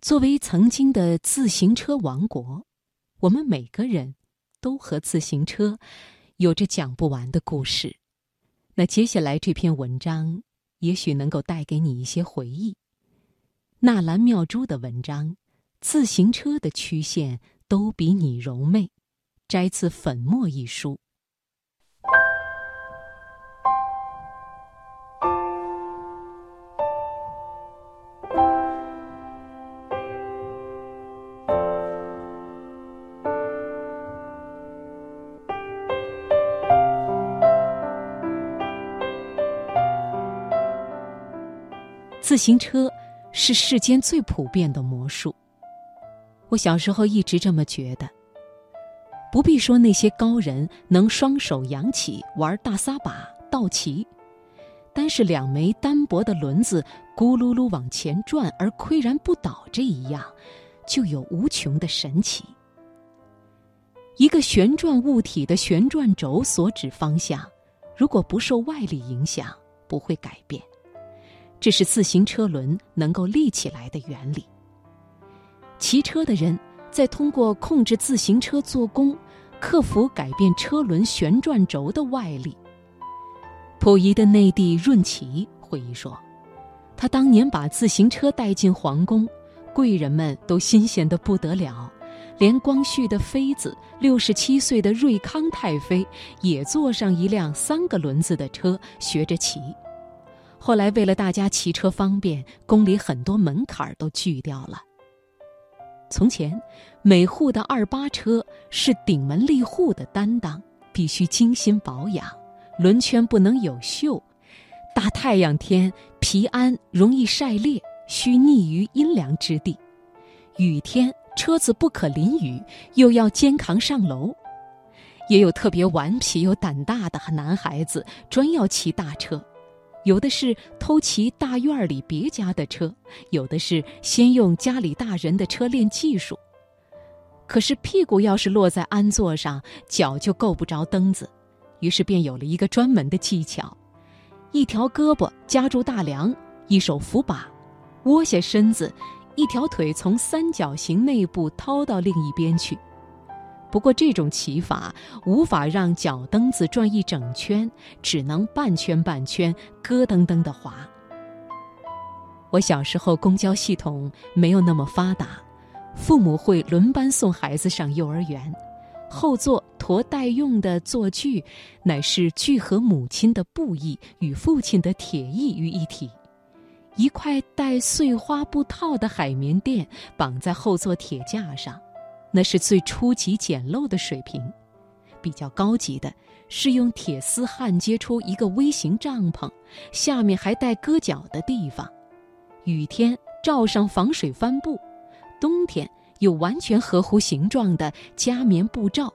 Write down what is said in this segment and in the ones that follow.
作为曾经的自行车王国，我们每个人都和自行车有着讲不完的故事。那接下来这篇文章也许能够带给你一些回忆。纳兰妙珠的文章《自行车的曲线都比你柔媚》，摘自《粉墨》一书。自行车是世间最普遍的魔术。我小时候一直这么觉得。不必说那些高人能双手扬起玩大撒把、倒骑，单是两枚单薄的轮子咕噜噜往前转而岿然不倒这一样，就有无穷的神奇。一个旋转物体的旋转轴所指方向，如果不受外力影响，不会改变。这是自行车轮能够立起来的原理。骑车的人在通过控制自行车做工，克服改变车轮旋转轴的外力。溥仪的内弟润琪回忆说，他当年把自行车带进皇宫，贵人们都新鲜的不得了，连光绪的妃子六十七岁的瑞康太妃也坐上一辆三个轮子的车学着骑。后来，为了大家骑车方便，宫里很多门槛都锯掉了。从前，每户的二八车是顶门立户的担当，必须精心保养，轮圈不能有锈。大太阳天，皮鞍容易晒裂，需匿于阴凉之地。雨天，车子不可淋雨，又要肩扛上楼。也有特别顽皮又胆大的男孩子，专要骑大车。有的是偷骑大院里别家的车，有的是先用家里大人的车练技术。可是屁股要是落在鞍座上，脚就够不着蹬子，于是便有了一个专门的技巧：一条胳膊夹住大梁，一手扶把，窝下身子，一条腿从三角形内部掏到另一边去。不过这种骑法无法让脚蹬子转一整圈，只能半圈半圈，咯噔噔的滑。我小时候公交系统没有那么发达，父母会轮班送孩子上幼儿园，后座驮待用的座具，乃是聚合母亲的布艺与父亲的铁艺于一体，一块带碎花布套的海绵垫绑在后座铁架上。那是最初级简陋的水平，比较高级的是用铁丝焊接出一个微型帐篷，下面还带搁脚的地方。雨天罩上防水帆布，冬天有完全合乎形状的加棉布罩。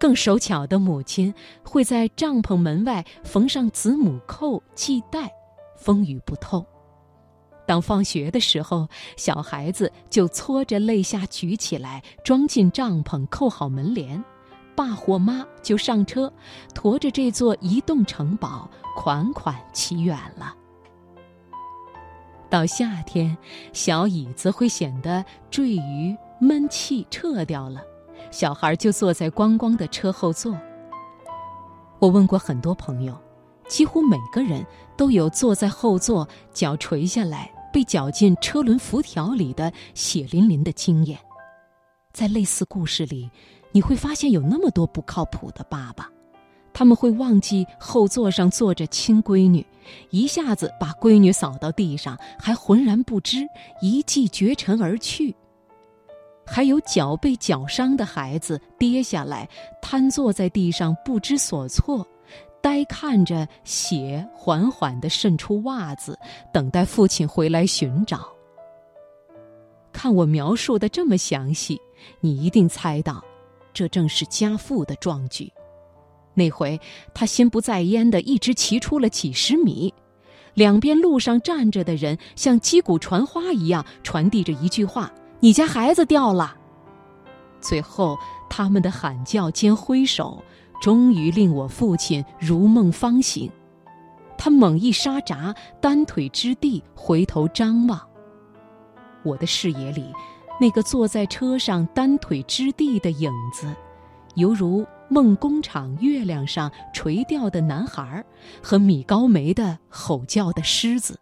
更手巧的母亲会在帐篷门外缝上子母扣系带，风雨不透。当放学的时候，小孩子就搓着泪下举起来，装进帐篷，扣好门帘，爸或妈就上车，驮着这座移动城堡，款款骑远了。到夏天，小椅子会显得坠于闷气撤掉了，小孩就坐在光光的车后座。我问过很多朋友，几乎每个人都有坐在后座，脚垂下来。被绞进车轮辐条里的血淋淋的经验，在类似故事里，你会发现有那么多不靠谱的爸爸，他们会忘记后座上坐着亲闺女，一下子把闺女扫到地上，还浑然不知，一骑绝尘而去。还有脚被绞伤的孩子跌下来，瘫坐在地上不知所措。呆看着血缓缓地渗出袜子，等待父亲回来寻找。看我描述的这么详细，你一定猜到，这正是家父的壮举。那回他心不在焉地一直骑出了几十米，两边路上站着的人像击鼓传花一样传递着一句话：“你家孩子掉了。”最后，他们的喊叫兼挥手。终于令我父亲如梦方醒，他猛一刹闸，单腿支地，回头张望。我的视野里，那个坐在车上单腿支地的影子，犹如梦工厂月亮上垂钓的男孩和米高梅的吼叫的狮子。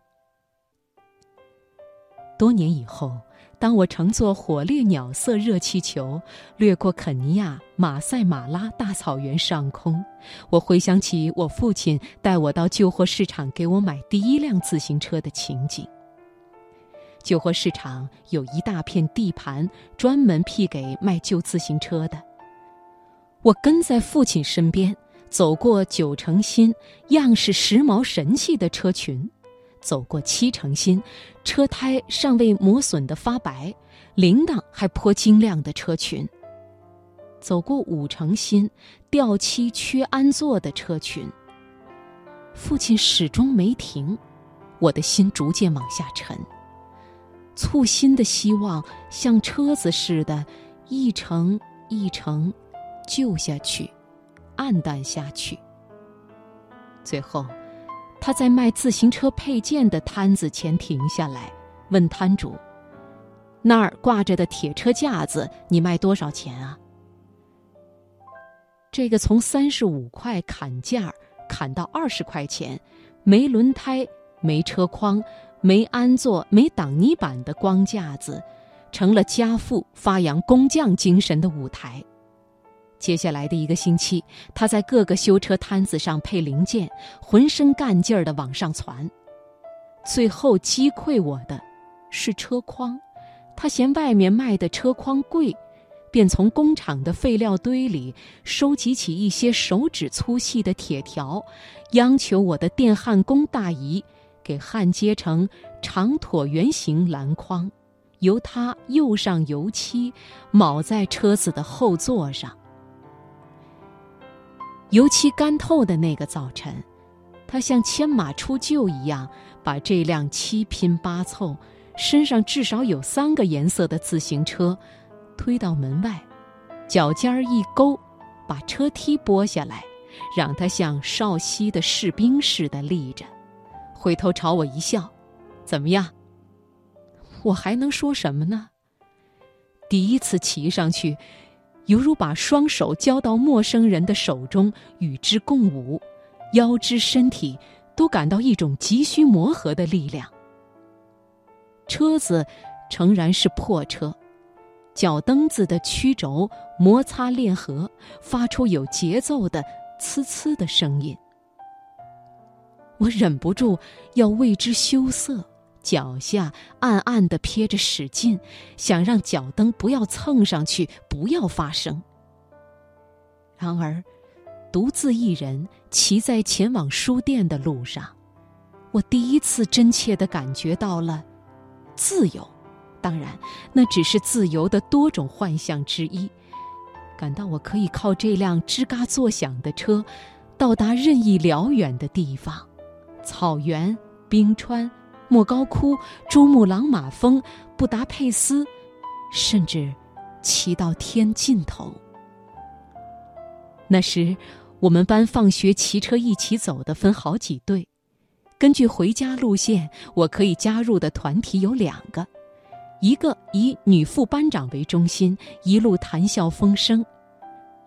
多年以后。当我乘坐火烈鸟色热气球掠过肯尼亚马赛马拉大草原上空，我回想起我父亲带我到旧货市场给我买第一辆自行车的情景。旧货市场有一大片地盘，专门辟给卖旧自行车的。我跟在父亲身边，走过九成新、样式时髦神气的车群。走过七成新，车胎尚未磨损的发白，铃铛还颇晶亮的车群；走过五成新，掉漆缺安座的车群。父亲始终没停，我的心逐渐往下沉，簇新的希望像车子似的，一程一程旧下去，暗淡下去，最后。他在卖自行车配件的摊子前停下来，问摊主：“那儿挂着的铁车架子，你卖多少钱啊？”这个从三十五块砍价砍到二十块钱，没轮胎、没车筐、没安座、没挡泥板的光架子，成了家父发扬工匠精神的舞台。接下来的一个星期，他在各个修车摊子上配零件，浑身干劲儿地往上攒。最后击溃我的，是车筐。他嫌外面卖的车筐贵，便从工厂的废料堆里收集起一些手指粗细的铁条，央求我的电焊工大姨给焊接成长椭圆形篮筐，由他釉上油漆，铆在车子的后座上。油漆干透的那个早晨，他像牵马出厩一样，把这辆七拼八凑、身上至少有三个颜色的自行车推到门外，脚尖儿一勾，把车梯拨下来，让它像少西的士兵似的立着，回头朝我一笑：“怎么样？”我还能说什么呢？第一次骑上去。犹如把双手交到陌生人的手中，与之共舞，腰肢身体都感到一种急需磨合的力量。车子诚然是破车，脚蹬子的曲轴摩擦裂合，发出有节奏的“呲呲”的声音。我忍不住要为之羞涩。脚下暗暗地撇着使劲，想让脚蹬不要蹭上去，不要发声。然而，独自一人骑在前往书店的路上，我第一次真切地感觉到了自由。当然，那只是自由的多种幻象之一。感到我可以靠这辆吱嘎作响的车，到达任意辽远的地方，草原、冰川。莫高窟、珠穆朗玛峰、布达佩斯，甚至骑到天尽头。那时，我们班放学骑车一起走的分好几队，根据回家路线，我可以加入的团体有两个：一个以女副班长为中心，一路谈笑风生；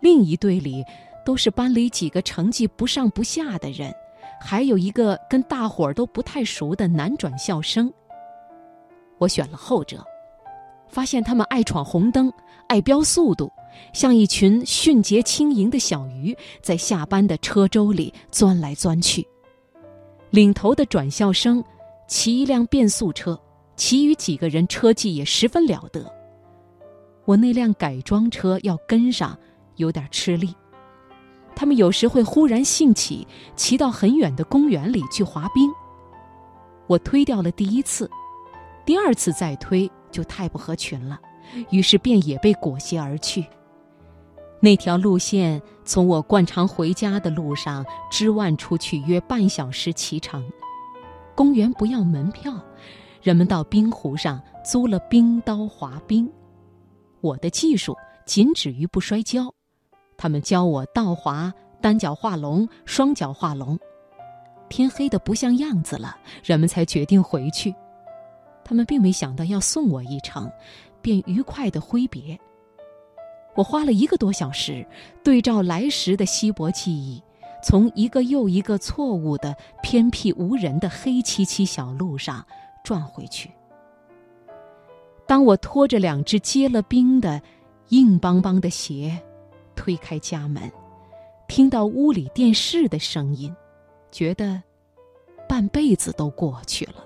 另一队里都是班里几个成绩不上不下的人。还有一个跟大伙儿都不太熟的男转校生。我选了后者，发现他们爱闯红灯，爱飙速度，像一群迅捷轻盈的小鱼，在下班的车舟里钻来钻去。领头的转校生骑一辆变速车，其余几个人车技也十分了得。我那辆改装车要跟上，有点吃力。他们有时会忽然兴起，骑到很远的公园里去滑冰。我推掉了第一次，第二次再推就太不合群了，于是便也被裹挟而去。那条路线从我惯常回家的路上支腕出去约半小时骑程。公园不要门票，人们到冰湖上租了冰刀滑冰。我的技术仅止于不摔跤。他们教我倒滑、单脚画龙、双脚画龙。天黑的不像样子了，人们才决定回去。他们并没想到要送我一程，便愉快的挥别。我花了一个多小时，对照来时的稀薄记忆，从一个又一个错误的、偏僻无人的黑漆漆小路上转回去。当我拖着两只结了冰的、硬邦邦的鞋，推开家门，听到屋里电视的声音，觉得半辈子都过去了。